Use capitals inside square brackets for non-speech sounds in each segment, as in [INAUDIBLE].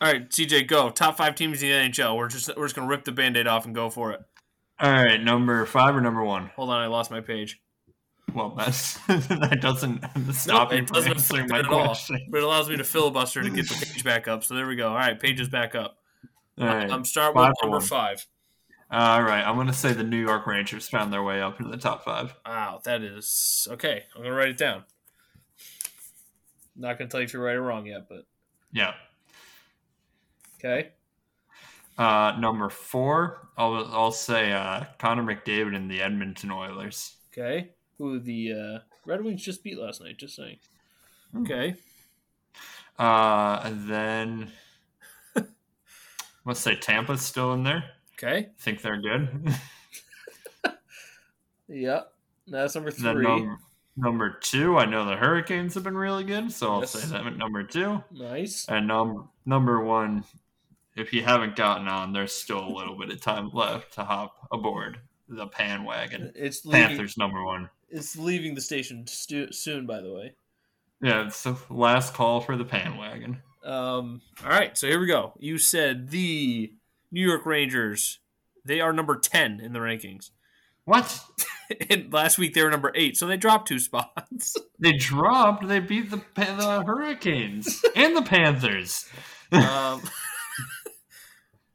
All right, CJ, go. Top five teams in the NHL. We're just we're just gonna rip the band-aid off and go for it. All right, number five or number one? Hold on, I lost my page. Well, that's [LAUGHS] that doesn't stop Nope, you it doesn't answering my at all. question. But it allows me to filibuster to get the [LAUGHS] page back up. So there we go. All right, page is back up. All right, um, I'm starting with number one. five. all right. I'm gonna say the New York Rangers found their way up into the top five. Wow, that is okay. I'm gonna write it down. Not gonna tell you if you're right or wrong yet, but Yeah. Okay. Uh, number four, I'll I'll say uh, Connor McDavid and the Edmonton Oilers. Okay. Who the uh, Red Wings just beat last night, just saying. Okay. Uh, and then [LAUGHS] let's say Tampa's still in there. Okay. Think they're good. [LAUGHS] Yep. That's number three. number, number two, I know the Hurricanes have been really good, so I'll Yes. say them at number two. nice. And num- number one, if you haven't gotten on, there's still a little bit of time left to hop aboard the pan wagon. It's leaving, Panthers number one. it's leaving the station stu- soon, by the way. Yeah, it's the last call for the pan wagon. Um, all right, so here we go. You said the New York Rangers. They are number ten in the rankings. What? [LAUGHS] and last week they were number eight, so they dropped two spots. [LAUGHS] They dropped. They beat the the Hurricanes and the Panthers. [LAUGHS] um,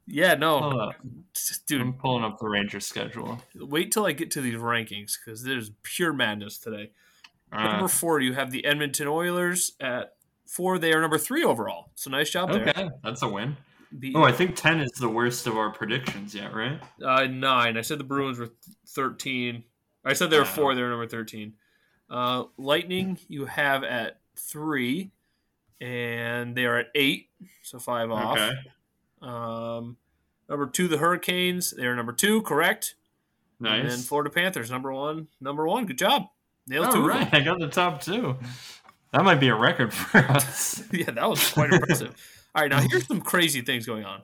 yeah, no, dude. I'm pulling up the Rangers schedule. Wait till I get to these rankings because there's pure madness today. Uh, number four, you have the Edmonton Oilers at four. They are number three overall. So nice job there. okay, that's a win. Beat- Oh, I think ten is the worst of our predictions yet, right? Uh, nine. I said the Bruins were thirteen. I said they were four. They were number thirteen. Uh, Lightning you have at three, and they are at eight, so five off. Okay, Um, number two, the Hurricanes. They are number two, correct? Nice. And then. Florida Panthers, number one. Number one. Good job. Nailed All two. right. I got the top two. That might be a record for [LAUGHS] us. yeah, that was quite impressive. All right, now here's some crazy things going on.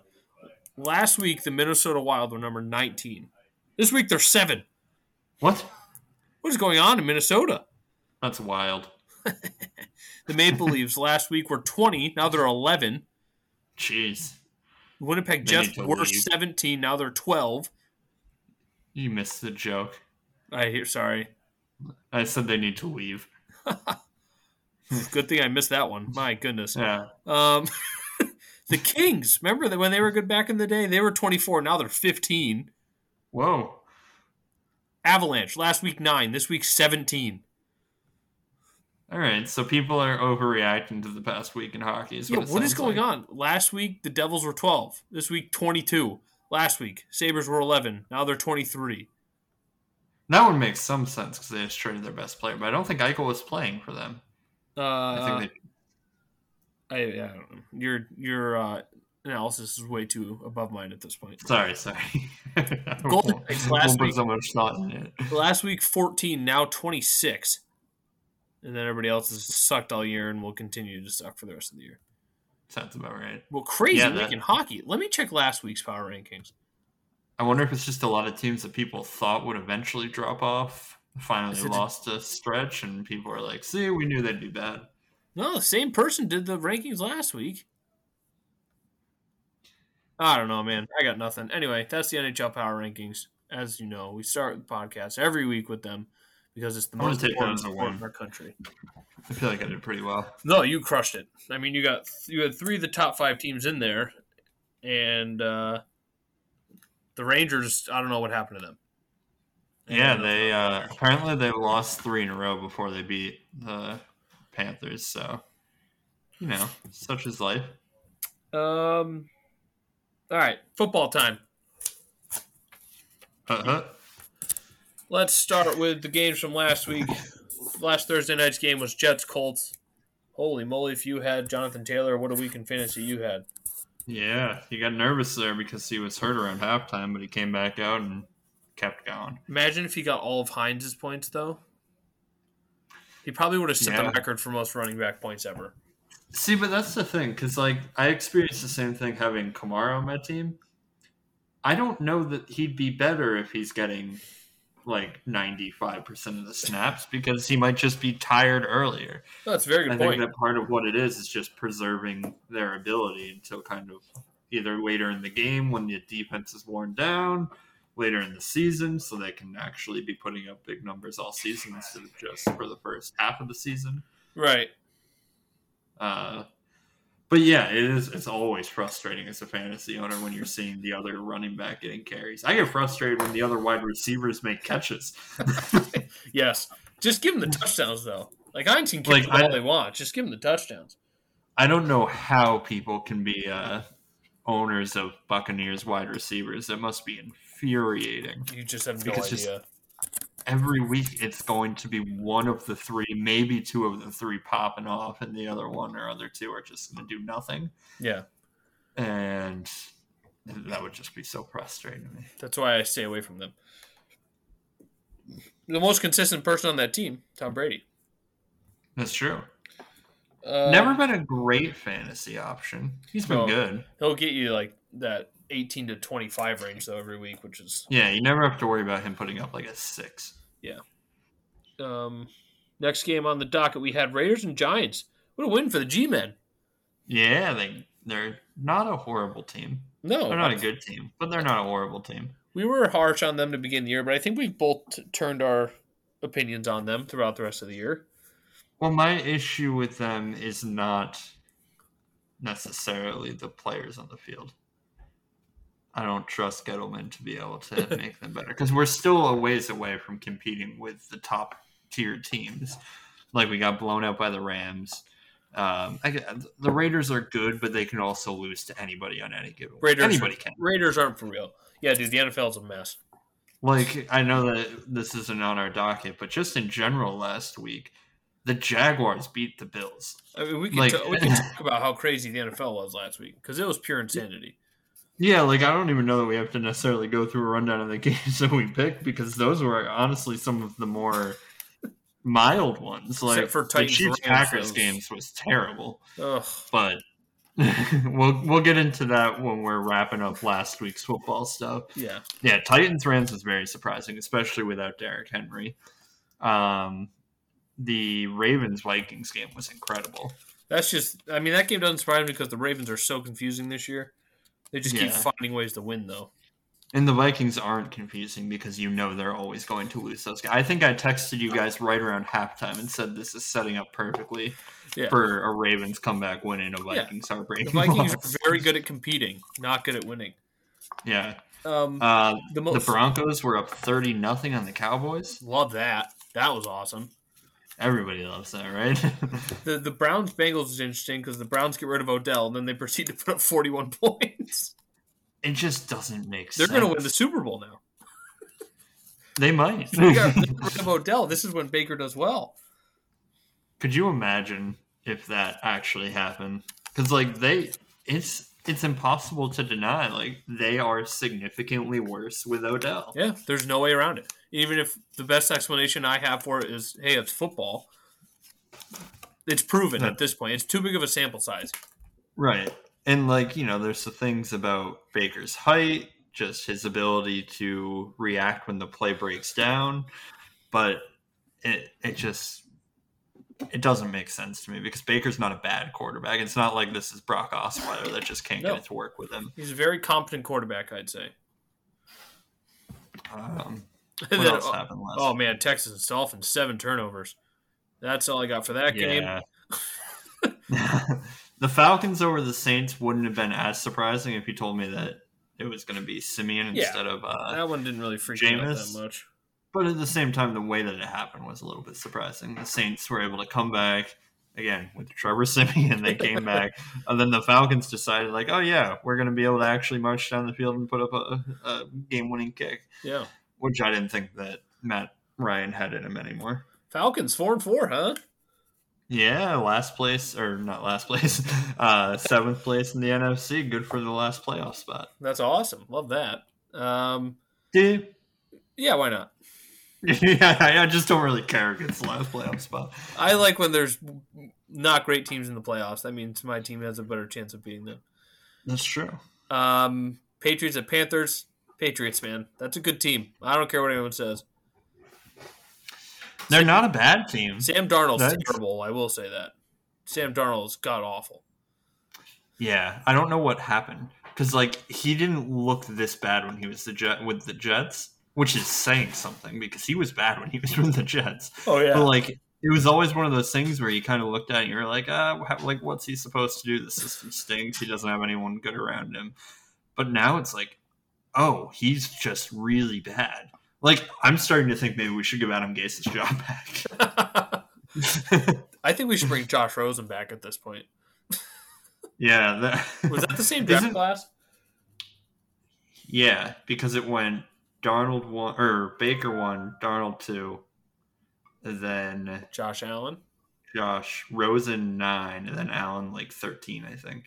Last week, the Minnesota Wild were number 19. This week, they're seven. What? What is going on in Minnesota? That's wild. [LAUGHS] The Maple Leafs last week were 20. Now they're 11. Jeez, Winnipeg They need were leave. 17. Now they're 12. you missed the joke. I hear. Sorry. I said they need to leave. [LAUGHS] Good thing I missed that one. My goodness. Yeah. Um, [LAUGHS] the Kings. Remember that when they were good back in the day? They were 24. Now they're 15. Whoa. Avalanche last week nine. This week 17. All right, so people are overreacting to the past week in hockey. Is Yeah, what, is going like. on? Last week the Devils were 12. This week 22. Last week Sabres were 11. Now they're 23. That one makes some sense because they just traded their best player, but I don't think Eichel was playing for them. Uh, I think they. I, I don't know. Your your uh, analysis is way too above mine at this point. Sorry, sorry. [LAUGHS] Golden Knights last week- so much thought in it. Last week 14, now 26. And then everybody else has sucked all year and will continue to suck for the rest of the year. Sounds about right. Well, crazy Yeah, week that- in hockey. Let me check last week's power rankings. I wonder if it's just a lot of teams that people thought would eventually drop off finally lost a stretch, and people are like, "See, we knew they'd be bad." No, the same person did the rankings last week. I don't know, man. I got nothing. Anyway, that's the NHL power rankings. As you know, we start the podcast every week with them because it's the I'm gonna most take that important as a sport win. in our country. I feel like I did pretty well. No, you crushed it. I mean, you got you had three of the top five teams in there, and uh, the Rangers. I don't know what happened to them. Yeah, they uh, apparently they lost three in a row before they beat the Panthers. So, you know, such is life. Um. All right, football time. Uh-huh. Let's start with the games from last week. last Thursday night's game was Jets Colts. Holy moly! If you had Jonathan Taylor, what a week in fantasy you had. Yeah, he got nervous there because he was hurt around halftime, but he came back out and kept going. Imagine if he got all of Hines' points though. He probably would have set Yeah. the record for most running back points ever. See, but that's the thing, because like I experienced the same thing having Kamara on my team. I don't know that he'd be better if he's getting like 95% of the snaps because he might just be tired earlier. That's a very good I point. think that part of what it is is just preserving their ability until kind of either later in the game when the defense is worn down, later in the season, so they can actually be putting up big numbers all season instead of just for the first half of the season. right. Uh, but yeah, it is. It's always frustrating as a fantasy owner when you're seeing the other running back getting carries. I get frustrated when the other wide receivers make catches. [LAUGHS] Yes. Just give them the [LAUGHS] touchdowns, though. Like, Hines can kick Like, the ball I- they want. Just give them the touchdowns. I don't know how people can be uh, owners of Buccaneers wide receivers. It must be infuriating. You just have no Because just- idea. Every week, it's going to be one of the three, maybe two of the three popping off, and the other one or other two are just going to do nothing. Yeah. And that would just be so frustrating to me. That's why I stay away from them. The most consistent person on that team, Tom Brady. That's true. Uh, Never been a great fantasy option. He's been No. good. He'll get you like that 18 to 25 range though every week, which is Yeah, you never have to worry about him putting up like a six. Yeah. um next game on the docket we had Raiders and Giants. What a win for the G-men. Yeah, they they're not a horrible team. No, They're not a good team, but they're not a horrible team. we were harsh on them to begin the year, but I think we've both turned our opinions on them throughout the rest of the year. Well, my issue with them is not necessarily the players on the field. I don't trust Gettleman to be able to [LAUGHS] make them better because we're still a ways away from competing with the top tier teams. Like we got blown out by the Rams. Um, I, the Raiders are good, but they can also lose to anybody on any given. Raiders anybody can. Raiders aren't for real. Yeah, dude, the NFL's a mess. Like I know that this isn't on our docket, but just in general, last week the Jaguars beat the Bills. I mean, we can Like- t- we can [LAUGHS] talk about how crazy the NFL was last week because it was pure insanity. Yeah, like I don't even know that we have to necessarily go through a rundown of the [LAUGHS] games that we picked because those were honestly some of the more [LAUGHS] mild ones. Like Except for the Titans Chiefs Packers games was terrible, Ugh. but [LAUGHS] we'll we'll get into that when we're wrapping up last week's football stuff. Yeah. Yeah, Titans Rams was very surprising, especially without Derrick Henry. Um, the Ravens Vikings game was incredible. That's just, I mean, that game doesn't surprise me because the Ravens are so confusing this year. They just keep finding ways to win, though. And the Vikings aren't confusing because you know they're always going to lose those guys. I think I texted you guys right around halftime and said this is setting up perfectly Yeah. for a Ravens comeback win and a Yeah. Vikings heartbreaking The Vikings loss. [LAUGHS] are very good at competing, not good at winning. Yeah. Um, Uh, the the Broncos were up 30 nothing on the Cowboys. love that. That was awesome. Everybody loves that, right? [LAUGHS] The the Browns Bengals is interesting because the Browns get rid of Odell and then they [LAUGHS] proceed to put up 41 points. it just doesn't make sense. They're going to win the Super Bowl now. They might. They got [LAUGHS] rid of Odell. This is when Baker does well. Could you imagine if that actually happened? Because like they, it's it's impossible to deny. Like they are significantly worse with Odell. Yeah, there's no way around it. Even if the best explanation I have for it is, hey, it's football. It's proven at this point. It's too big of a sample size. Right. And like, you know, there's the things about Baker's height, just his ability to react when the play breaks down, but it it just it doesn't make sense to me because Baker's not a bad quarterback. It's not like this is Brock Osweiler that just can't No. get it to work with him. He's a very competent quarterback, I'd say. Um, [LAUGHS] what then- else oh, happened last? oh man, Texans Dolphins seven turnovers. That's all I got for that game. [LAUGHS] [LAUGHS] the Falcons over the Saints wouldn't have been as surprising if you told me that it was going to be Siemian Yeah. instead of uh, That one didn't really freak me out that much. But at the same time, the way that it happened was a little bit surprising. The Saints were able to come back again with Trevor Siemian. They came [LAUGHS] back, and then the Falcons decided, like, oh yeah, we're going to be able to actually march down the field and put up a, a game-winning kick, Yeah, which I didn't think that Matt Ryan had in him anymore. Falcons four and four, huh? Yeah, last place or not last place, [LAUGHS] uh, seventh place in the NFC. Good for the last playoff spot. That's awesome. Love that. Um, Dude. yeah, why not? [LAUGHS] yeah, I just don't really care against the last playoff spot. I like when there's not great teams in the playoffs. That means my team has a better chance of beating them. That's true. Um, Patriots at Panthers. Patriots, man, that's a good team. I don't care what anyone says. They're not a bad team. Sam Darnold's That's- terrible. I will say that. Sam Darnold's god awful. Yeah, I don't know what happened because like he didn't look this bad when he was the jet with the Jets, which is saying something because he was bad when he [LAUGHS] was with the Jets. Oh yeah. But like it was always one of those things where you kind of looked at it and you're like, ah, like what's he supposed to do? The system stinks. He doesn't have anyone good around him. But now it's like, oh, he's just really bad. Like I'm starting to think maybe we should give Adam Gase's job [LAUGHS] back. [LAUGHS] I think we should bring Josh Rosen back at this point. yeah, that, Was that the same draft Isn't- class? Yeah, because it went Darnold one or Baker one, Darnold two, then Josh Allen. Josh Rosen nine, and then Allen like thirteen, I think.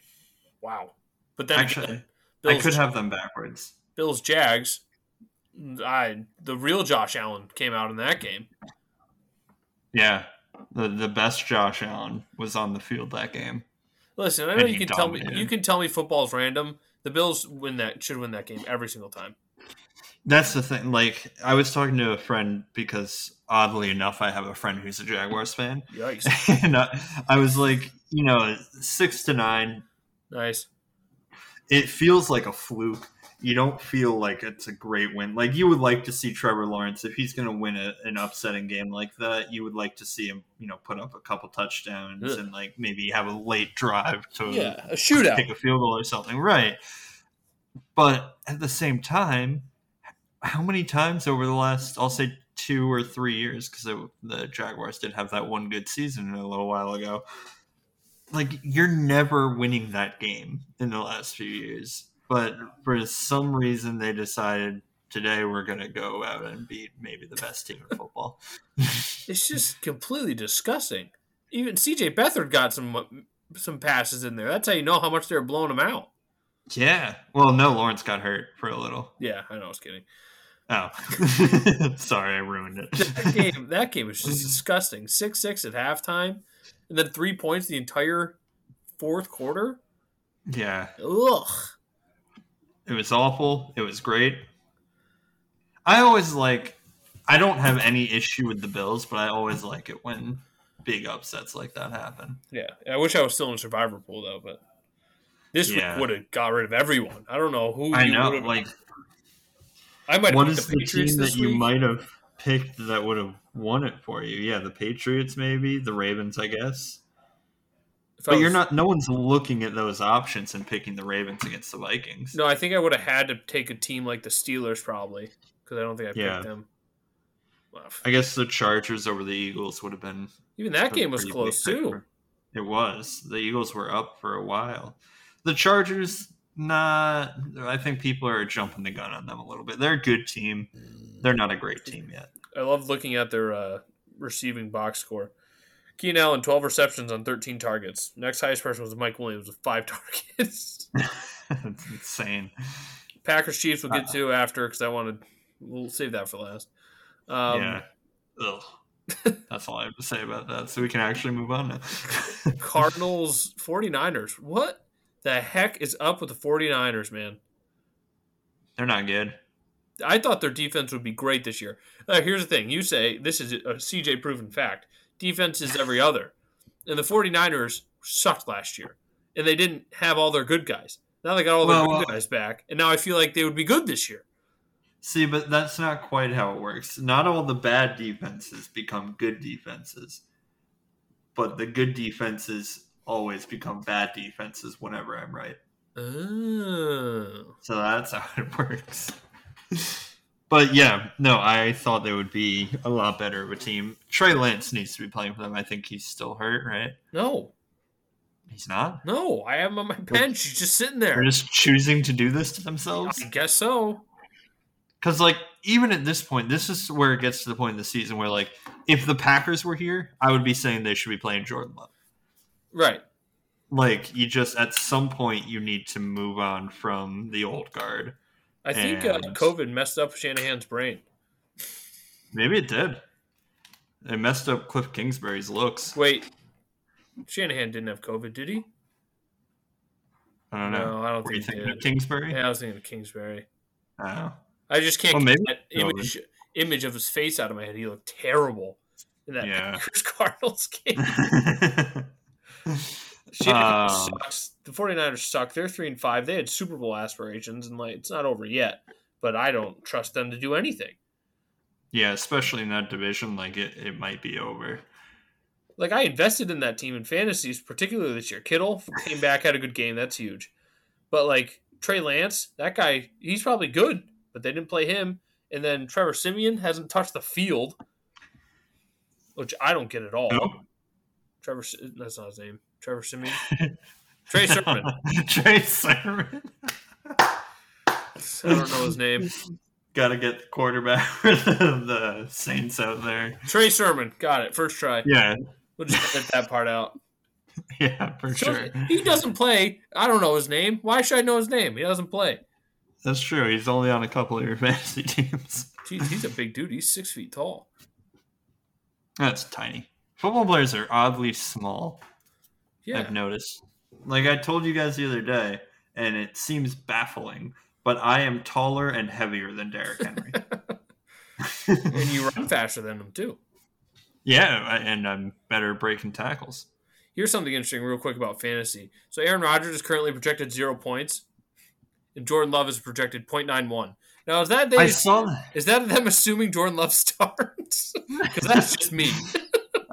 Wow. But then Actually, again, I could have them backwards. Bills Jags. I the real Josh Allen came out in that game. Yeah, the the best Josh Allen was on the field that game. Listen, I know you can tell me you can tell me football's random. The Bills win that should win that game every single time. That's the thing. Like I was talking to a friend because oddly enough, I have a friend who's a Jaguars fan, Yikes. [LAUGHS] and I, I was like, you know, six to nine nice. it feels like a fluke. You don't feel like it's a great win. Like you would like to see Trevor Lawrence if he's going to win a, an upsetting game like that. You would like to see him, you know, put up a couple touchdowns Ugh. and like maybe have a late drive to Yeah, a shootout. kick a field goal or something, right? But at the same time, how many times over the last, I'll say two or three years, because the Jaguars did have that one good season a little while ago. Like you're never winning that game in the last few years, but for some reason they decided today we're going to go out and beat maybe the best team in football. [LAUGHS] It's just completely disgusting. Even CJ Beathard got some some passes in there. That's how you know how much they were blowing them out. yeah. Well, no, Lawrence got hurt for a little. Yeah, I know. I was kidding. Oh, [LAUGHS] sorry, I ruined it. That [LAUGHS] game, that game was just disgusting. Six six at halftime, and then three points the entire fourth quarter. yeah. Ugh. It was awful. It was great. I always like. I don't have any issue with the Bills, but I always like it when big upsets like that happen. Yeah, I wish I was still in Survivor pool though, but this Yeah. would have got rid of everyone. I don't know who. I know. Like, I might. what have is picked the team that you week. might have picked that would have won it for you? Yeah, the Patriots, maybe the Ravens, I guess. If But you're not. No one's looking at those options and picking the Ravens against the Vikings. No, I think I would have had to take a team like the Steelers probably because I don't think I picked Yeah. them. I guess the Chargers over the Eagles would have been even that game was close too. for- It was. The Eagles were up for a while. The Chargers, not. I think people are jumping the gun on them a little bit. They're a good team. They're not a great team yet. I love looking at their uh, receiving box score. Keenan Allen, 12 receptions on 13 targets. Next highest person was Mike Williams with five [LAUGHS] targets. That's [LAUGHS] insane. Packers Chiefs we'll get Uh. to after because I wanted. We'll save that for last. Um, yeah. Ugh. That's all I have to say about that. So we can actually move on now. [LAUGHS] Cardinals 49ers. What the heck is up with the 49ers, man? They're not good. I thought their defense would be great this year. Uh, here's the thing you say this is a CJ proven fact. Defense is every [LAUGHS] other. And the 49ers sucked last year. And they didn't have all their good guys. Now they got all their Well, good uh, guys back. And now I feel like they would be good this year. See, but that's not quite how it works. Not all the bad defenses become good defenses, but the good defenses always become bad defenses whenever I'm right. Oh. So that's how it [LAUGHS] works. But yeah, no, I thought they would be a lot better of a team. Trey Lance needs to be playing for them. I think he's still hurt, right? No. He's not. No. I have him on my bench. He's just sitting there. They're just choosing to do this to themselves. I guess so. Because like even at this point, this is where it gets to the point in the season where like if the Packers were here, I would be saying they should be playing Jordan Love. Right. Like you just at some point you need to move on from the old guard. I think uh, COVID messed up Shanahan's brain. Maybe it did. It messed up Cliff Kingsbury's looks. Wait. Shanahan didn't have COVID, did he? I don't know. No, I don't Were you think he thinking did. of Kingsbury? Yeah, I was thinking of Kingsbury. Oh. I just can't Well, get that COVID. image image of his face out of my head. He looked terrible. in that Yeah. [LAUGHS] Packers Cardinals [LAUGHS] game. [LAUGHS] [LAUGHS] Um, sucks. The 49ers suck. They're three and five. They had Super Bowl aspirations, and like it's not over yet. But I don't trust them to do anything. yeah, especially in that division, like it, it might be over. Like I invested in that team in fantasies, particularly this year. Kittle came back, had a good game. That's huge. But like Trey Lance, that guy, he's probably good, but they didn't play him. And then Trevor Siemian hasn't touched the field, which I don't get at all. Nope. Trevor, that's not his name. Trevor Siemian. [LAUGHS] Trey Sermon. [LAUGHS] Trey Sermon. I don't know his name. Got to get the quarterback [LAUGHS] for the, the Saints out there. Trey Sermon. Got it. First try. Yeah, We'll just edit that part out. yeah, for So, sure. He doesn't play. I don't know his name. Why should I know his name? He doesn't play. That's true. He's only on a couple of your fantasy teams. Jeez, he's a big dude. He's six feet tall. That's tiny. Football players are oddly small. Yeah. I've noticed. Like I told you guys the other day, and it seems baffling, but I am taller and heavier than Derrick Henry. [LAUGHS] [LAUGHS] and you run faster than him too. yeah, and I'm better breaking tackles. Here's something interesting, real quick about fantasy. So Aaron Rodgers is currently projected zero points, and Jordan Love is projected 0.91. Now is that they, I saw that. is that them assuming Jordan Love starts? [LAUGHS] Because that's just me.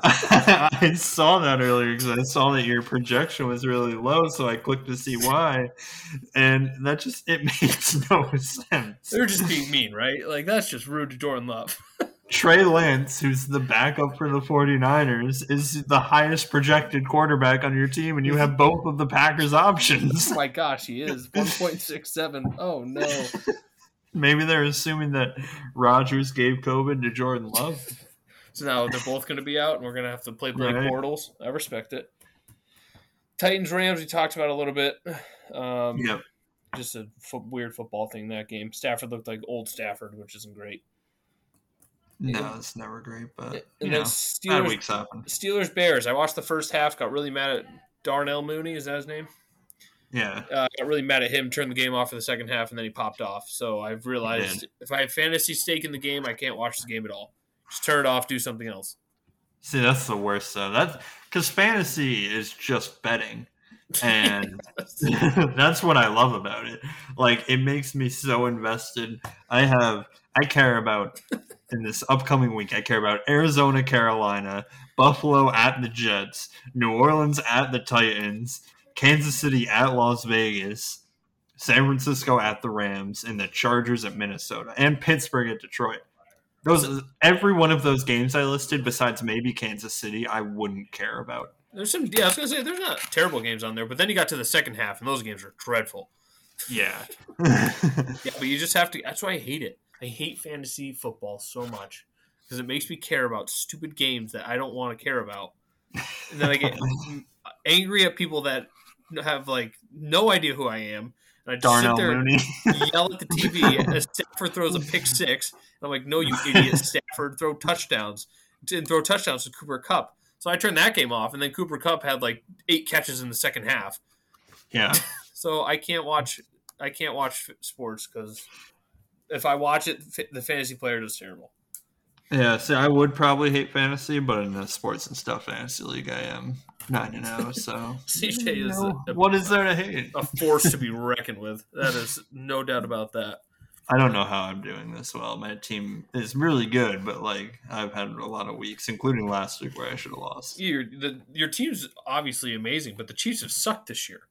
[LAUGHS] I saw that earlier because I saw that your projection was really low, so I clicked to see why, and that just it [LAUGHS] makes no sense. They're just being mean, right? Like that's just rude to Jordan Love. [LAUGHS] Trey Lance, who's the backup for the 49ers, is the highest projected quarterback on your team, and you have both of the Packers options. Oh my gosh, he is 1.67. Oh no. Maybe they're assuming that Rodgers gave COVID to Jordan Love. So now they're both going to be out, and we're going to have to play blank Right. portals. I respect it. Titans Rams we talked about a little bit. Um, Yep. Just a fo- weird football thing that game. Stafford looked like old Stafford, which isn't great. No, it's never great, but And you then know, bad Steelers weeks happen. Steelers Bears. I watched the first half. Got really mad at Darnell Mooney. Is that his name? Yeah, Uh, got really mad at him. Turned the game off for the second half, and then he popped off. So I've realized if I have fantasy stake in the game, I can't watch the game at all. Just turn it off. Do something else. see, that's the worst though. That's because fantasy is just betting, and [LAUGHS] [LAUGHS] that's what I love about it. Like it makes me so invested. I have I care about in this upcoming week. I care about Arizona, Carolina, Buffalo at the Jets, New Orleans at the Titans, Kansas City at Las Vegas, San Francisco at the Rams, and the Chargers at Minnesota, and Pittsburgh at Detroit. Those every one of those games I listed, besides maybe Kansas City, I wouldn't care about. There's some. Yeah, I was gonna say there's not terrible games on there, but then you got to the second half, and those games are dreadful. Yeah. [LAUGHS] Yeah, but you just have to. That's why I hate it. I hate fantasy football so much because it makes me care about stupid games that I don't want to care about, and then I get [LAUGHS] angry at people that have like no idea who I am, and I just Darnell sit there Mooney. and [LAUGHS] yell at the TV as Stafford throws a pick six. And I'm like, no, you idiot, Stafford, throw touchdowns and throw touchdowns to Cooper Kupp. So I turned that game off, and then Cooper Kupp had like eight catches in the second half. yeah. [LAUGHS] So I can't watch. I can't watch sports because if I watch it, the fantasy player does terrible. Yeah, see, I would probably hate fantasy, but in the sports and stuff fantasy league, I am nine and zero. So [LAUGHS] CJ is a, what is there to hate? a force to be reckoned with. That is no doubt about that. I don't know how I'm doing this well. My team is really good, but like I've had a lot of weeks, including last week where I should have lost. Your the, your team's obviously amazing, but the Chiefs have sucked this year.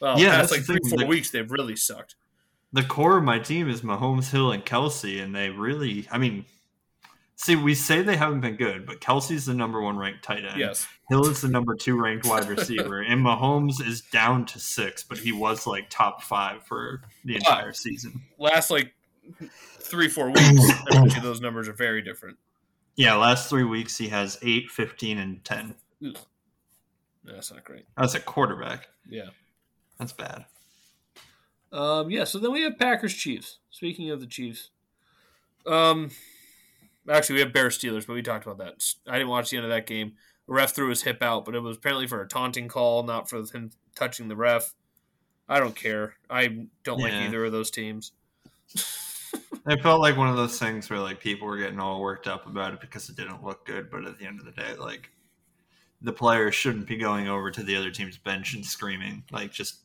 Well, Yeah, yeah, that's past like three thing. four The- weeks they've really sucked. The core of my team is Mahomes, Hill, and Kelce, and they really, I mean, see, we say they haven't been good, but Kelce's the number one ranked tight end. Yes, Hill is the number two ranked wide receiver, and Mahomes is down to six, but he was like top five for the entire season. last like three four weeks, those numbers are very different. Yeah, last three weeks he has 8, 15, and 10. Ugh. That's not great. That's a quarterback. Yeah. That's bad. Um, yeah, so then we have Packers Chiefs. Speaking of the Chiefs, um, actually we have Bears Steelers, but we talked about that. I didn't watch the end of that game. The ref threw his hip out, but it was apparently for a taunting call, not for him touching the ref. I don't care. I don't like either of those teams. [LAUGHS] it felt like one of those things where like people were getting all worked up about it because it didn't look good, but at the end of the day, like the players shouldn't be going over to the other team's bench and screaming. Like just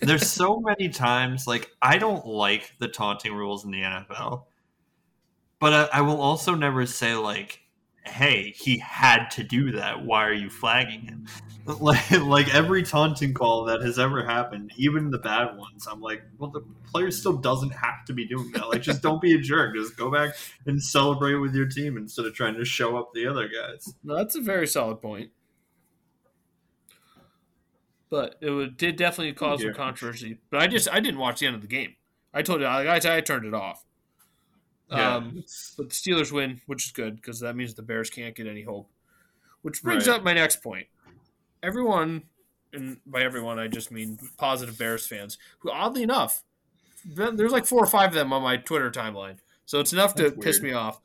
there's so many times like I don't like the taunting rules in the NFL, but I, I will also never say like, "Hey, he had to do that. Why are you flagging him?" [LAUGHS] Like, like every taunting call that has ever happened, even the bad ones, I'm like, well, the player still doesn't have to be doing that. Like, just don't be a jerk. Just go back and celebrate with your team instead of trying to show up the other guys. No, that's a very solid point. But it would, did definitely cause some controversy. But I just I didn't watch the end of the game. I told you I, I, I turned it off. Yeah, Um, but the Steelers win, which is good because that means the Bears can't get any hope. Which brings Right. up my next point. Everyone, and by everyone I just mean positive Bears fans, who oddly enough, there's like four or five of them on my Twitter timeline, so it's enough to That's piss me off.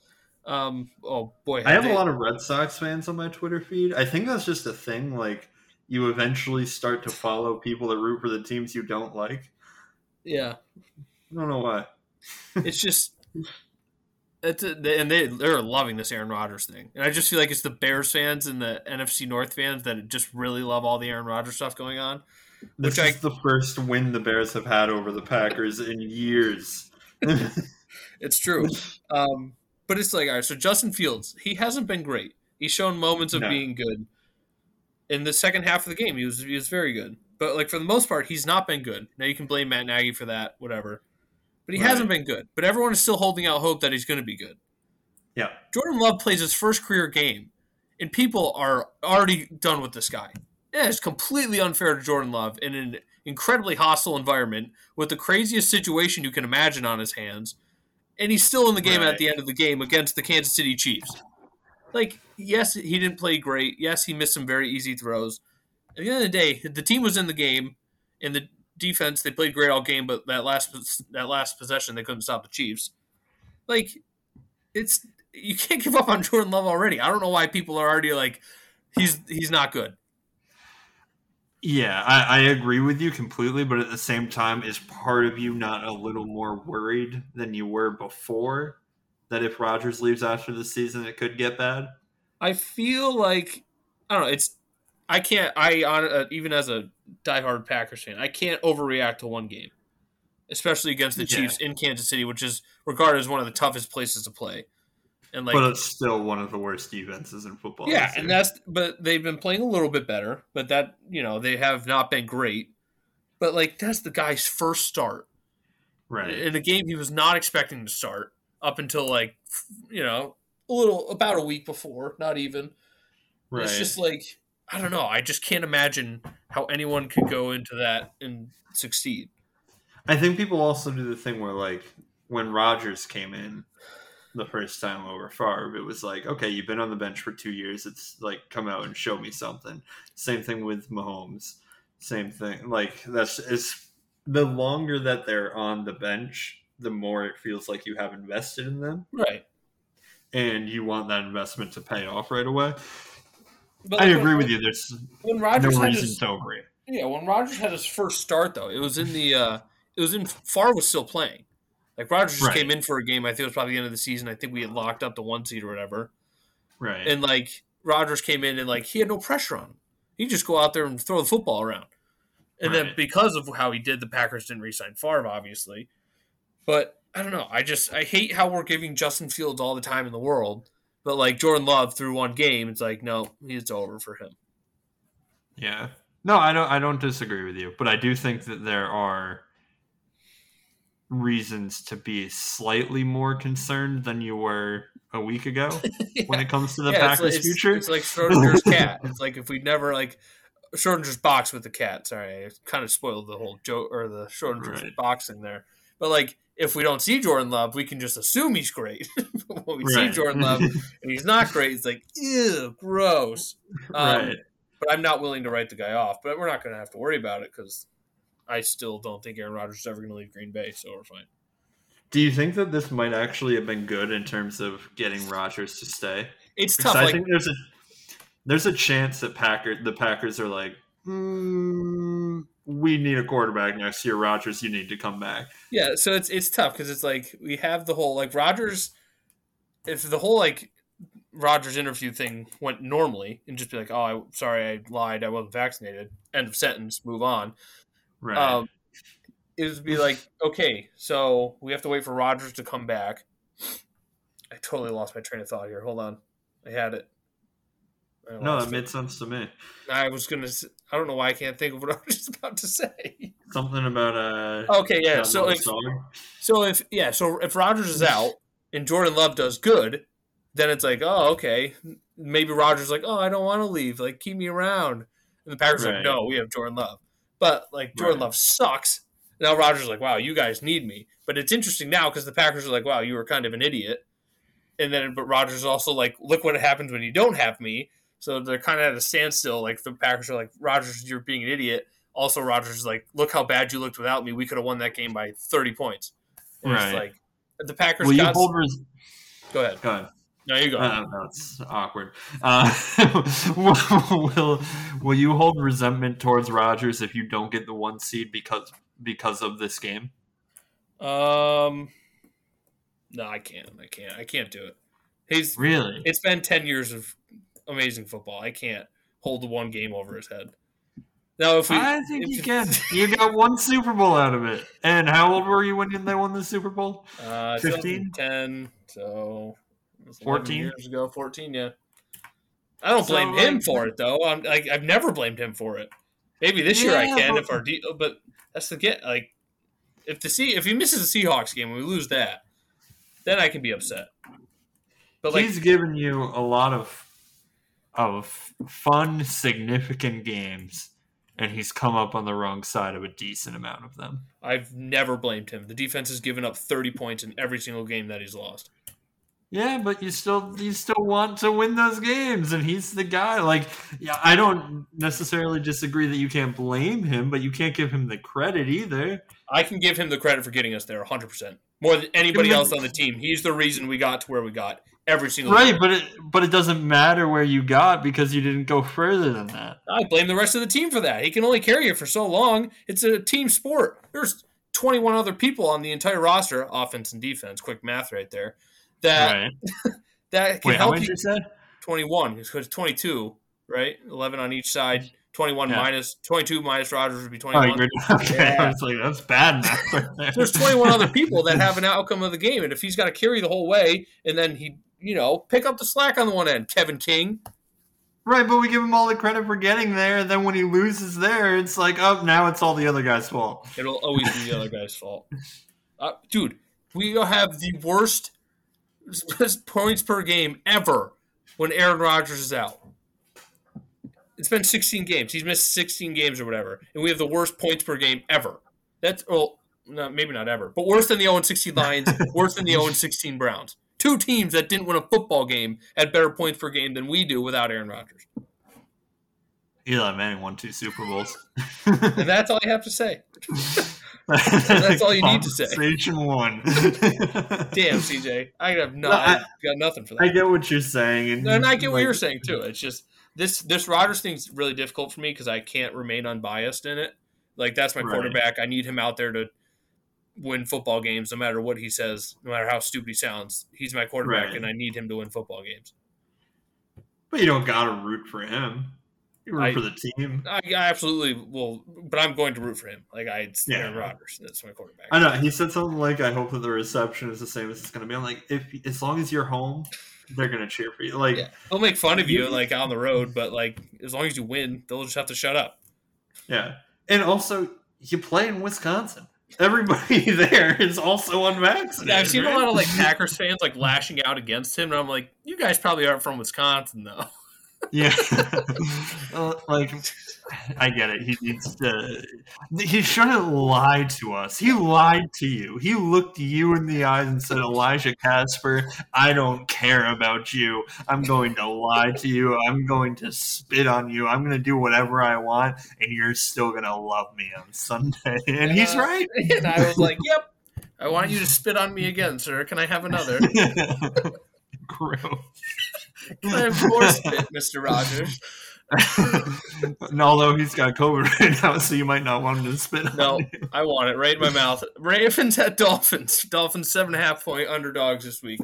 Um, oh boy, I have they- a lot of Red Sox fans on my Twitter feed. I think that's just a thing. Like, you eventually start to follow people that root for the teams you don't like. Yeah, I don't know why. it's just [LAUGHS] it's a, and they they're loving this Aaron Rodgers thing, and I just feel like it's the Bears fans and the NFC North fans that just really love all the Aaron Rodgers stuff going on. This Which I- is the first win the Bears have had over the Packers in years. [LAUGHS] It's true. Um, but it's like, all right, so Justin Fields, he hasn't been great. He's shown moments of No. being good. In the second half of the game, he was he was very good. But like for the most part, he's not been good. Now you can blame Matt Nagy for that, whatever. But he Right. hasn't been good. But everyone is still holding out hope that he's going to be good. yeah. Jordan Love plays his first career game, and people are already done with this guy. Yeah, it's completely unfair to Jordan Love in an incredibly hostile environment with the craziest situation you can imagine on his hands, and he's still in the game Right. at the end of the game against the Kansas City Chiefs. Like, yes, he didn't play great. Yes, he missed some very easy throws. At the end of the day, the team was in the game, and the defense they played great all game, but that last that last possession they couldn't stop the Chiefs. Like, it's you can't give up on Jordan Love already. I don't know why people are already like he's he's not good. Yeah, I, I agree with you completely, but at the same time, is part of you not a little more worried than you were before that if Rodgers leaves after the season, it could get bad? I feel like I don't know. It's I can't. I on uh, even as a diehard Packers fan, I can't overreact to one game, especially against the Yeah. Chiefs in Kansas City, which is regarded as one of the toughest places to play. And like, but it's still one of the worst defenses in football. yeah, and that's but they've been playing a little bit better, but that you know they have not been great. But like that's the guy's first start right. in a game he was not expecting to start up until like you know a little about a week before, not even. right. It's just like I don't know. I just can't imagine how anyone could go into that and succeed. I think people also do the thing where, like, when Rodgers came in the first time over Favre, it was like, okay, you've been on the bench for two years. It's like, come out and show me something. Same thing with Mahomes. Same thing. Like, that's it's the longer that they're on the bench, the more it feels like you have invested in them, Right. and you want that investment to pay off right away. But I like, agree when, with you. There's When no Rodgers reason his, to agree. yeah, when Rodgers had his first start though, it was in the uh it was in Favre was still playing. Like Rodgers just Right. came in for a game. I think it was probably the end of the season. I think we had locked up the one seed or whatever. Right. And like Rodgers came in and like he had no pressure on him. He just go out there and throw the football around. And then because of how he did, the Packers didn't re-sign Favre, obviously. But I don't know. I just I hate how we're giving Justin Fields all the time in the world. But like Jordan Love through one game, it's like no, it's over for him. Yeah. No, I don't I don't disagree with you, but I do think that there are reasons to be slightly more concerned than you were a week ago [LAUGHS] when it comes to the Yeah, Packers' it's, future. It's like Schrodinger's [LAUGHS] cat. It's like if we'd never like Schrodinger's box with the cat. Sorry, I kind of spoiled the whole joke or the Schrodinger's Right. boxing there. But like if we don't see Jordan Love, we can just assume he's great. [LAUGHS] when we see Jordan Love [LAUGHS] and he's not great, it's like ew, gross. Um, right. But I'm not willing to write the guy off. But we're not going to have to worry about it because I still don't think Aaron Rodgers is ever going to leave Green Bay, so we're fine. Do you think that this might actually have been good in terms of getting Rodgers to stay? It's Because tough. I Like think there's a there's a chance that Packer the Packers are like, mm, we need a quarterback next year. Rodgers, you need to come back. Yeah, so it's it's tough because it's like we have the whole like Rodgers. If the whole like Rodgers interview thing went normally and just be like, "Oh, I, sorry, I lied. I wasn't vaccinated." End of sentence. Move on. Right. Um, it would be like, okay, so we have to wait for Rodgers to come back. I totally lost my train of thought here. Hold on, I had it. No, it. made sense to me. I was gonna. I don't know why I can't think of what I was [LAUGHS] just about to say. Something about uh. Okay, yeah. So if so if yeah, so if Rodgers is out and Jordan Love does good, then it's like, oh, okay, maybe Rodgers like, oh, I don't want to leave, like keep me around. And the Packers are Right. like, no, we have Jordan Love, but like Jordan Right. Love sucks. Now Rodgers is like, wow, you guys need me. But it's interesting now because the Packers are like, wow, you were kind of an idiot. And then, but Rodgers is also like, look what happens when you don't have me. So they're kind of at a standstill. Like the Packers are like, Rodgers, you're being an idiot. Also, Rodgers is like, look how bad you looked without me. We could have won that game by 30 points. And Right. like the Packers Will you got. hold? Res- go ahead. go ahead. No, you go. Uh, that's awkward. Uh, [LAUGHS] will Will you hold resentment towards Rodgers if you don't get the one seed because because of this game? Um, no, I can't. I can't. I can't do it. He's. Really? It's been 10 years of amazing football. I can't hold the one game over his head. Now, if we. I think you can. [LAUGHS] You got one Super Bowl out of it. And how old were you when they won the Super Bowl? Uh, 15? 10, so it was 11 14? years ago, 14, yeah. I don't So, blame him like- for it though. I'm like I've never blamed him for it. Maybe this year I can but- if our de- but that's the get like if the C if he misses the Seahawks game and we lose that, then I can be upset. But like He's given you a lot of of fun, significant games, and he's come up on the wrong side of a decent amount of them. I've never blamed him. The defense has given up 30 points in every single game that he's lost. Yeah, but you still you still want to win those games, and he's the guy. Like, yeah, I don't necessarily disagree that you can't blame him, but you can't give him the credit either. I can give him the credit for getting us there 100%. More than anybody else on the team. He's the reason we got to where we got every single Right, game. but it but it doesn't matter where you got because you didn't go further than that. I blame the rest of the team for that. He can only carry it for so long. It's a team sport. There's 21 other people on the entire roster, offense and defense. Quick math right there. That right. [LAUGHS] that can Wait, help you. you said? 21 because 22, right? 11 on each side. 21 Yeah. minus 22 minus Rodgers would be Oh, 21. you're, [LAUGHS] okay. Yeah. I was like, that's bad math right there. There's 21 other [LAUGHS] people that have an outcome of the game, and if he's got to carry the whole way, and then he, you know, pick up the slack on the one end, Kevin King. Right, but we give him all the credit for getting there. And then when he loses there, it's like, oh, now it's all the other guy's fault. It'll always be the other guy's fault. [LAUGHS] Uh, dude, we have the worst points per game ever when Aaron Rodgers is out. It's been 16 games. He's missed 16 games or whatever, and we have the worst points per game ever. That's well, not, maybe not ever, but worse than the 0 16 Lions, [LAUGHS] worse than the 0 16 Browns. Two teams that didn't win a football game had better points per game than we do without Aaron Rodgers. Eli Manning won two Super Bowls. And that's all I have to say. [LAUGHS] That's all you need to say. Conversation one. Damn, CJ, I have no, No, I, got nothing for that. I get what you're saying, and, And I get what you're saying too. It's just this this Rodgers thing's really difficult for me because I can't remain unbiased in it. Like that's my Right. quarterback. I need him out there to win football games, no matter what he says, no matter how stupid he sounds. He's my quarterback, Right. and I need him to win football games. But you don't gotta root for him. You root I- for the team. I, I absolutely will, but I'm going to root for him. Like I, it's Yeah. Aaron Rodgers. That's my quarterback. I know he said something like, "I hope that the reception is the same as it's gonna be." I'm like, if as long as you're home, they're gonna cheer for you. Like, Yeah. They'll make fun of you You- like on the road, but like as long as you win, they'll just have to shut up. yeah. And also, you play in Wisconsin. Everybody [LAUGHS] there is also unvaccinated. Yeah, I've seen a lot of like Packers fans like lashing out against him, and I'm like, you guys probably aren't from Wisconsin though. Yeah. [LAUGHS] [LAUGHS] Uh, like, I get it. He needs to. He shouldn't lie to us. He lied to you. He looked you in the eyes and said, Elijah Casper, I don't care about you. I'm going to lie to you. I'm going to spit on you. I'm going to do whatever I want, and you're still going to love me on Sunday. [LAUGHS] And he's right. [LAUGHS] And I was like, yep. I want you to spit on me again, sir. Can I have another? [LAUGHS] Gross. Can I have more spit, Mr. Rogers? [LAUGHS] and although he's got COVID right now, so you might not want him to spit. No. I want it right in my mouth. Ravens at Dolphins. Dolphins seven and a half point underdogs this week.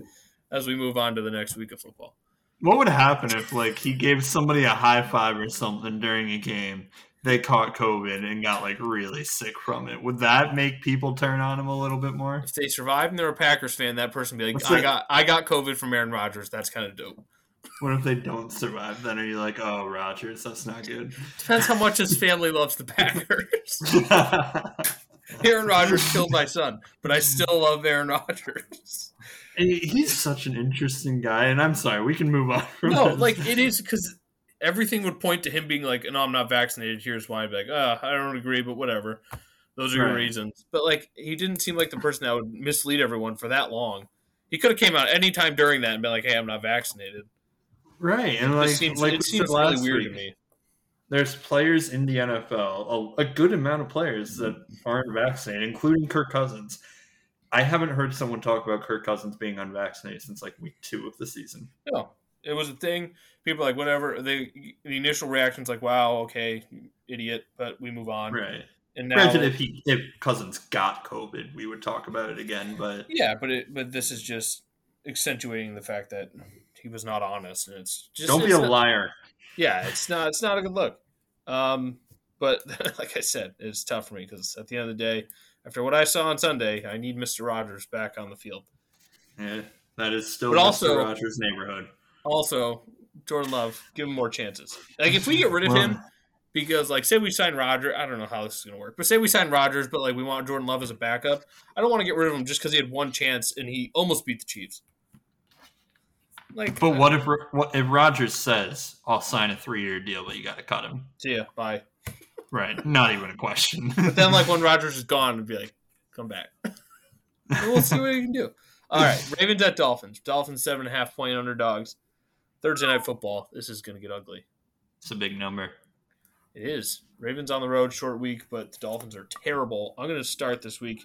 As we move on to the next week of football. What would happen if like he gave somebody a high five or something during a game? They caught COVID and got like really sick from it. Would that make people turn on him a little bit more? If they survived and they're a Packers fan, that person would be like, What's I that? got I got COVID from Aaron Rodgers. That's kind of dope. What if they don't survive? Then are you like, oh, Rodgers, that's not good? Depends how much his family loves the Packers. [LAUGHS] Aaron Rodgers killed my son, but I still love Aaron Rodgers. He's such an interesting guy, and I'm sorry, we can move on from No, this. like it is because everything would point to him being like, "No, I'm not vaccinated. Here's why." I'd be like, "Uh, I don't agree, but whatever." Those are your Right. reasons. But like, he didn't seem like the person that would mislead everyone for that long. He could have came out any time during that and been like, "Hey, I'm not vaccinated." Right, and It like, seems, like it we seems really last weird to week, me. There's players in the NFL, a, a good amount of players that aren't vaccinated, including Kirk Cousins. I haven't heard someone talk about Kirk Cousins being unvaccinated since like week two of the season. No, it was a thing. People are like whatever. They the initial reaction's like, "Wow, okay, idiot," but we move on. Right. And now, Granted, if he if Cousins got COVID, we would talk about it again. But yeah, but it but this is just accentuating the fact that he was not honest, and it's just don't be a not- liar. Yeah, it's not it's not a good look. Um, but [LAUGHS] like I said, it's tough for me because at the end of the day, after what I saw on Sunday, I need Mister Rogers back on the field. Yeah, that is still But Mr. also- Rogers' neighborhood. Also, Jordan Love, give him more chances. Like if we get rid of Well- him, because like say we sign Roger, I don't know how this is gonna work, but say we sign Rodgers, but like we want Jordan Love as a backup. I don't want to get rid of him just because he had one chance and he almost beat the Chiefs. Like, But what if what if Rodgers says, "I'll sign a three year deal, but you got to cut him"? See ya, bye. Right, not even a question. [LAUGHS] But then, like when Rodgers is gone, it'd be like, come back. [LAUGHS] We'll see what he can do. All right, Ravens at Dolphins. Dolphins seven and a half point underdogs. Thursday night football. This is going to get ugly. it's a big number. It is. Ravens on the road, short week, but the Dolphins are terrible. I'm going to start this week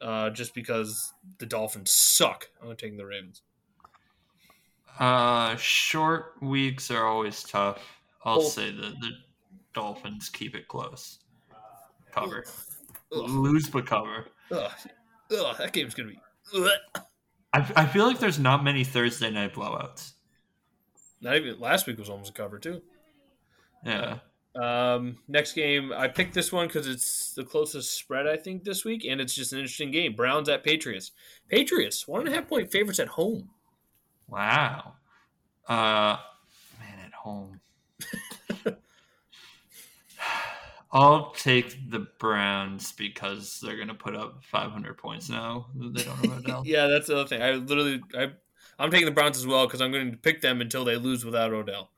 uh, just because the Dolphins suck. I'm going to take the Ravens. Uh, short weeks are always tough. I'll Well- say that the Dolphins keep it close. Cover, Ugh, lose but cover. ugh, ugh, that game's going to be. I, I feel like there's not many Thursday night blowouts. Not even last week was almost a cover too. Yeah, Um, next game, I picked this one because it's the closest spread I think this week, and it's just an interesting game. Browns at Patriots. Patriots one and a half point favorites at home. Wow. Uh, man, at home. [LAUGHS] I'll take the Browns because they're gonna put up 500 points now. They don't have Odell. [LAUGHS] Yeah, that's the other thing. I literally, I, I'm taking the Browns as well because I'm going to pick them until they lose without Odell.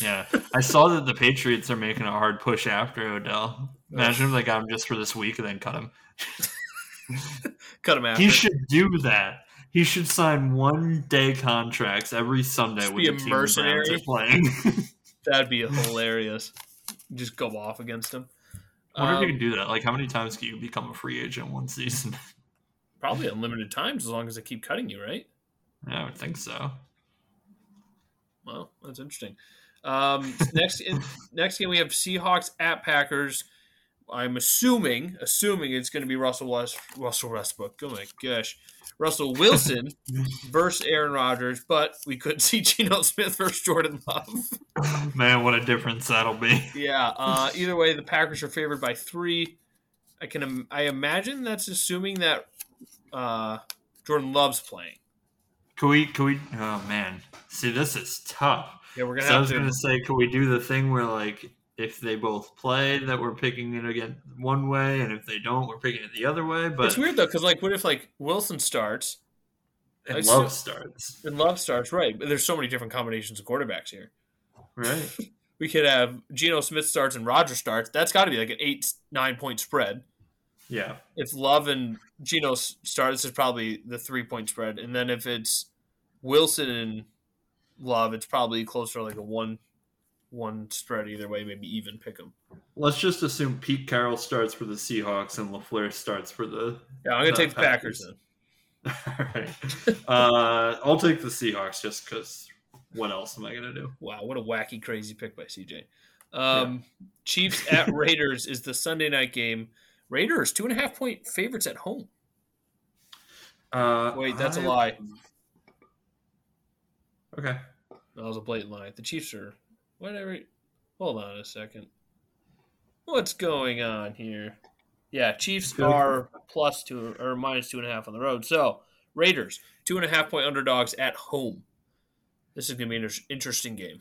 Yeah, I saw that the Patriots are making a hard push after Odell. Imagine if they got him just for this week and then cut him. [LAUGHS] Cut him after. He should do that. He should sign one day contracts every Sunday Just with be a the team the Browns mercenary. are playing. [LAUGHS] That'd be hilarious. Just go off against him. I wonder if you Um, can do that. Like, how many times can you become a free agent one season? [LAUGHS] probably unlimited times as long as they keep cutting you, right? yeah, I would think so. Well, that's interesting. Um, [LAUGHS] next, next game we have Seahawks at Packers. I'm assuming, assuming it's going to be Russell West, Russell Westbrook. Oh my gosh, Russell Wilson [LAUGHS] versus Aaron Rodgers, but we could [LAUGHS] see Geno Smith versus Jordan Love. [LAUGHS] Man, what a difference that'll be. Yeah. Uh, either way, the Packers are favored by three. I can, im- I imagine that's assuming that uh, Jordan Love's playing. Can we? Can we? Oh man, see, this is tough. Yeah, we're gonna So I was to. gonna say, can we do the thing where like if they both play, that we're picking it again one way, and if they don't, we're picking it the other way? But it's weird though, because like, what if like Wilson starts and still- love starts, and Love starts? Right, but there's so many different combinations of quarterbacks here. right? [LAUGHS] We could have Geno Smith starts and Roger starts. That's got to be like an eight nine point spread. Yeah, If Love and Geno starts, is probably the three point spread, and then if it's Wilson and Love, it's probably closer to like a one one spread either way, maybe even pick them. let's just assume Pete Carroll starts for the Seahawks and LaFleur starts for the. Yeah, I'm gonna take the Packers then. [LAUGHS] All right, uh, I'll take the Seahawks just because what else am I gonna do? Wow, what a wacky, crazy pick by CJ. Um, Chiefs at [LAUGHS] Raiders is the Sunday night game. Raiders two and a half point favorites at home. Uh, Wait, that's a I- lie. Okay. That was a blatant lie. The Chiefs are whatever. Hold on a second. What's going on here? Yeah, Chiefs Good. are plus two or minus two and a half on the road. So Raiders two and a half point underdogs at home. This is gonna be an interesting game.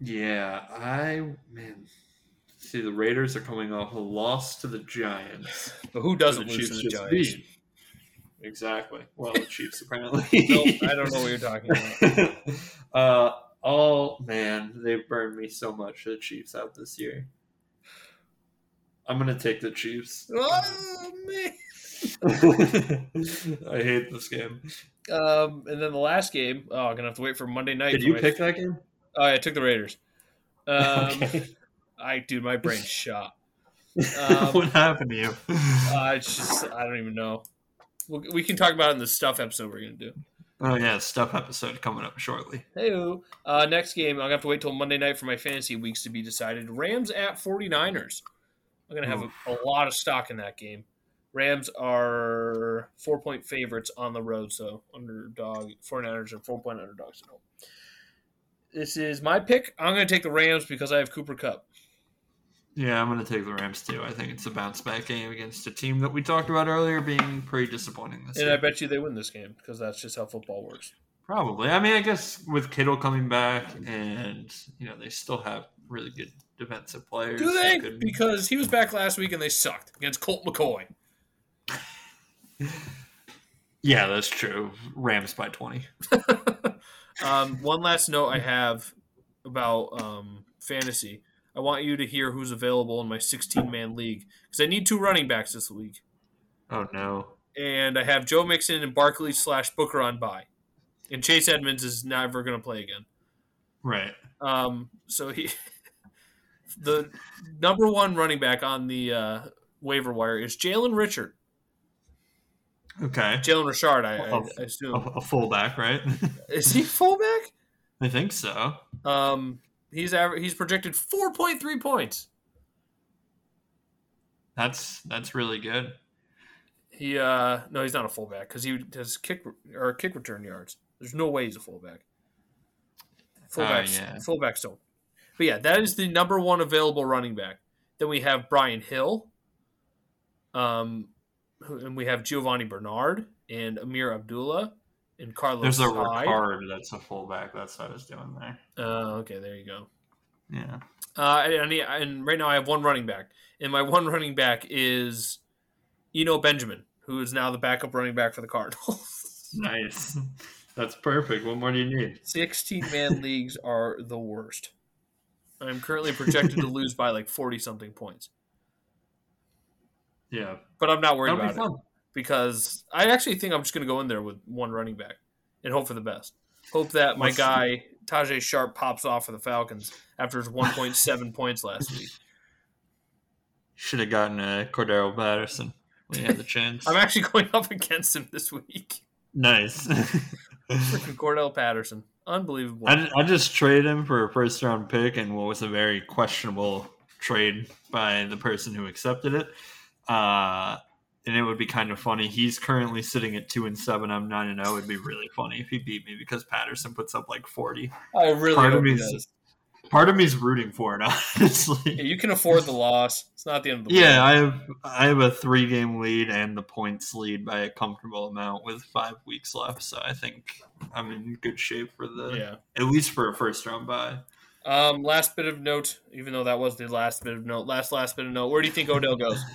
Yeah, I man. See, the Raiders are coming off a loss to the Giants. [LAUGHS] But who doesn't The lose to the Giants? beat. Exactly. Well, the [LAUGHS] Chiefs apparently. Nope, I don't know what you're talking [LAUGHS] about. uh, oh man, they've burned me so much. The Chiefs out this year. I'm gonna take the Chiefs. Oh man. [LAUGHS] I hate this game. Um, and then the last game. Oh, I'm gonna have to wait for Monday night. Did you my- pick that game? Oh, I took the Raiders. Um, [LAUGHS] okay. I dude, my brain's [LAUGHS] shot. Um, what happened to you? Uh, it's just I don't even know. We'll, we can talk about it in the stuff episode we're gonna do. Oh yeah, stuff episode coming up shortly. Hey, uh, next game I'm gonna have to wait till Monday night for my fantasy weeks to be decided. Rams at 49ers. I'm gonna have a, a lot of stock in that game. Rams are four point favorites on the road, so underdog 49ers are four point underdogs at home. This is my pick. I'm gonna take the Rams because I have Cooper Kupp. Yeah, I'm going to take the Rams too. I think it's a bounce back game against a team that we talked about earlier being pretty disappointing this And year. I bet you they win this game because that's just how football works. Probably. I mean, I guess with Kittle coming back and, you know, they still have really good defensive players. Do they? Because he was back last week and they sucked against Colt McCoy. [LAUGHS] Yeah, that's true. Rams by 20. [LAUGHS] um, one last note I have about um, fantasy. I want you to hear who's available in my 16 man league because I need two running backs this week. Oh, no. And I have Joe Mixon and Barkley slash Booker on bye. And Chase Edmonds is never going to play again. Right. Um, so he, [LAUGHS] the number one running back on the uh, waiver wire is Jalen Richard. Okay. Jalen Richard, I, I, Oh. Assume. a fullback, right? [LAUGHS] Is he fullback? I think so. Um, he's aver- he's projected 4.3 points. That's that's really good. He uh no, he's not a fullback because he does kick or kick return yards. There's no way he's a fullback. Fullbacks, yeah. fullbacks don't. But yeah, that is the number one available running back. Then we have Brian Hill, um, and we have Giovani Bernard and Ameer Abdullah and Carlos. There's a Hyde. Ricard that's a fullback. That's what I was doing there. Uh, okay, there you go. Yeah. Uh, and, and, and right now I have one running back, and my [LAUGHS] one running back is Eno Benjamin, who is now the backup running back for the Cardinals. [LAUGHS] Nice. That's perfect. What more do you need? 16 man [LAUGHS] leagues are the worst. I'm currently projected to lose by like 40 something points, Yeah. but I'm not worried That'll be about it fun. Because I actually think I'm just going to go in there with one running back and hope for the best. Hope that my guy Tajae Sharpe pops off for the Falcons after his 1.7 points last week. Should have gotten a Cordarrelle Patterson when you had the [LAUGHS] chance. I'm actually going up against him this week. nice. [LAUGHS] Freaking Cordell Patterson. Unbelievable. I, I just traded him for a first round pick and what was a very questionable trade by the person who accepted it. Uh, and it would be kind of funny. He's currently sitting at two and seven. I'm nine and zero. It'd be really funny if he beat me because Patterson puts up like forty. I really Part of me is- Part of me is rooting for it, [LAUGHS] Yeah, honestly. you can afford the loss. It's not the end of the Yeah. I have I have a three game lead and the points lead by a comfortable amount with five weeks left. So I think I'm in good shape for the Yeah. at least for a first round bye. Um, last bit of note, even though that was the last bit of note, last last bit of note. Where do you think Odell goes? [LAUGHS]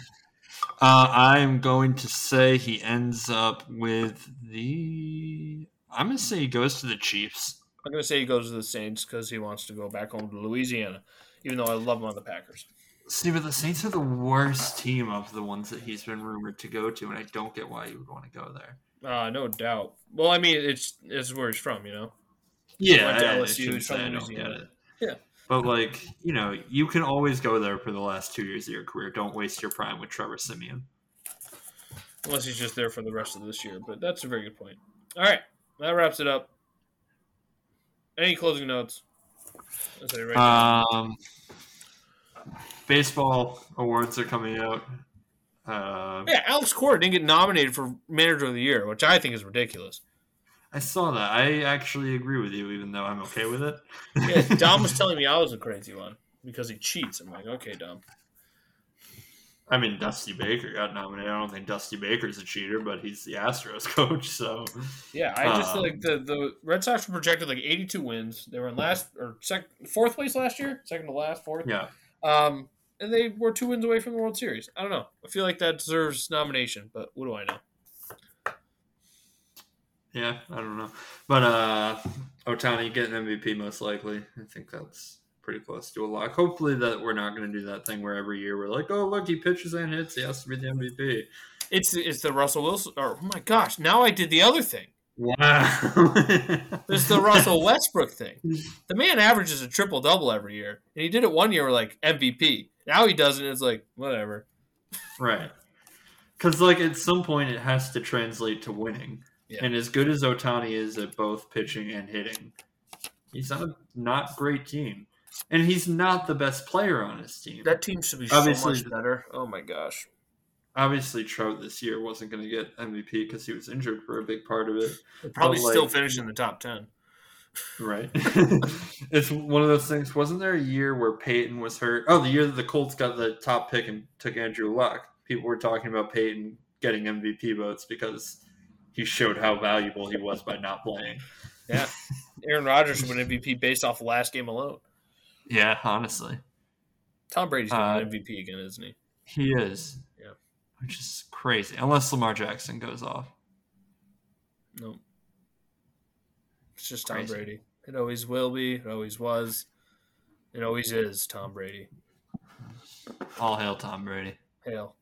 Uh, I'm going to say he ends up with the. I'm going to say he goes to the Chiefs. I'm gonna say he goes to the Saints because he wants to go back home to Louisiana, even though I love him on the Packers. See, but the Saints are the worst team of the ones that he's been rumored to go to, and I don't get why you would want to go there. Uh, no doubt. Well, I mean, it's it's where he's from, you know. Yeah, I, I LSU, from I don't get it. Yeah. But like, you know, you can always go there for the last two years of your career. Don't waste your prime with Trevor Siemian. Unless he's just there for the rest of this year, but that's a very good point. All right, that wraps it up. Any closing notes? Right. Um, baseball awards are coming out. Uh, yeah, Alex Cora didn't get nominated for Manager of the Year, which I think is ridiculous. I saw that. I actually agree with you, even though I'm okay with it. Yeah, [LAUGHS] Dom was telling me I was a crazy one because he cheats. I'm like, okay, Dom. I mean, Dusty Baker got nominated. I don't think Dusty Baker's a cheater, but he's the Astros [LAUGHS] coach, so Yeah, I just feel Um, like the, the Red Sox were projected like 82 wins. They were in last or sec, fourth place last year, second to last, fourth. yeah. Um, and they were two wins away from the World Series. I don't know. I feel like that deserves nomination, but what do I know? Yeah, I don't know. But uh Ohtani getting MVP most likely. I think that's pretty close to a lock. Hopefully that we're not gonna do that thing where every year we're like, Oh look, he pitches and hits, he has to be the MVP. It's it's the Russell Wilson. Or oh my gosh, now I did the other thing. Wow. There's the Russell [LAUGHS] Westbrook thing. The man averages a triple double every year, and he did it one year like MVP. Now he does it, and it's like whatever. right. Cause like at some point it has to translate to winning. Yeah. And as good as Ohtani is at both pitching and hitting, he's on a not great team. And he's not the best player on his team. That team should be Obviously- so much better. Oh my gosh. Obviously, Trout this year wasn't going to get MVP because he was injured for a big part of it. Probably But, like- still finish in the top ten. Right. [LAUGHS] it's one of those things. Wasn't there a year where Peyton was hurt? Oh, the year that the Colts got the top pick and took Andrew Luck. People were talking about Peyton getting MVP votes because he showed how valuable he was by not playing. Yeah. Aaron Rodgers won MVP based off last game alone. Yeah, honestly. Tom Brady's going Uh, MVP again, isn't he? He is. Yeah. Which is crazy. Unless Lamar Jackson goes off. No. It's just Tom Crazy. Brady. It always will be. It always was. It always is Tom Brady. All hail Tom Brady. Hail.